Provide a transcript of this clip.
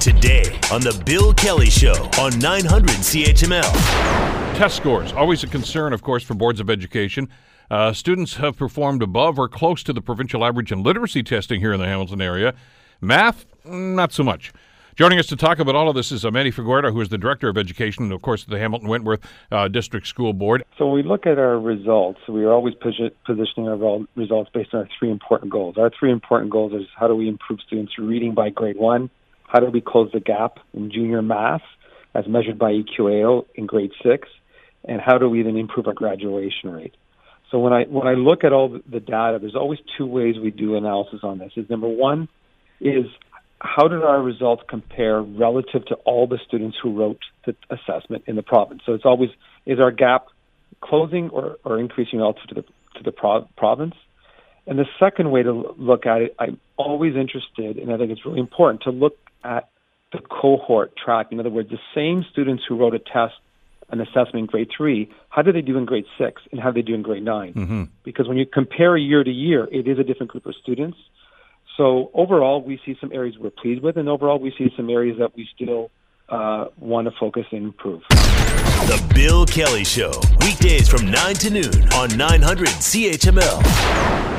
Today on The Bill Kelly Show on 900 CHML. Test scores, always a concern, of course, for boards of education. Uh, students have performed above or close to the provincial average in literacy testing here in the Hamilton area. Math, not so much. Joining us to talk about all of this is Manny Figueiredo, who is the Director of Education, of course, at the Hamilton Wentworth uh, District School Board. So when we look at our results, we are always positioning our results based on our three important goals. Our three important goals is how do we improve students' reading by grade one? How do we close the gap in junior math as measured by EQAO in grade six? And how do we then improve our graduation rate? So when I when I look at all the data, there's always two ways we do analysis on this. Is number one is how did our results compare relative to all the students who wrote the assessment in the province? So it's always is our gap closing or, or increasing relative to the to the pro- province? And the second way to look at it, I'm always interested, and I think it's really important to look at the cohort track. In other words, the same students who wrote a test, an assessment in grade three, how do they do in grade six, and how do they do in grade 9 mm-hmm. Because when you compare year to year, it is a different group of students. So overall, we see some areas we're pleased with, and overall, we see some areas that we still uh, want to focus and improve. The Bill Kelly Show, weekdays from 9 to noon on 900 CHML.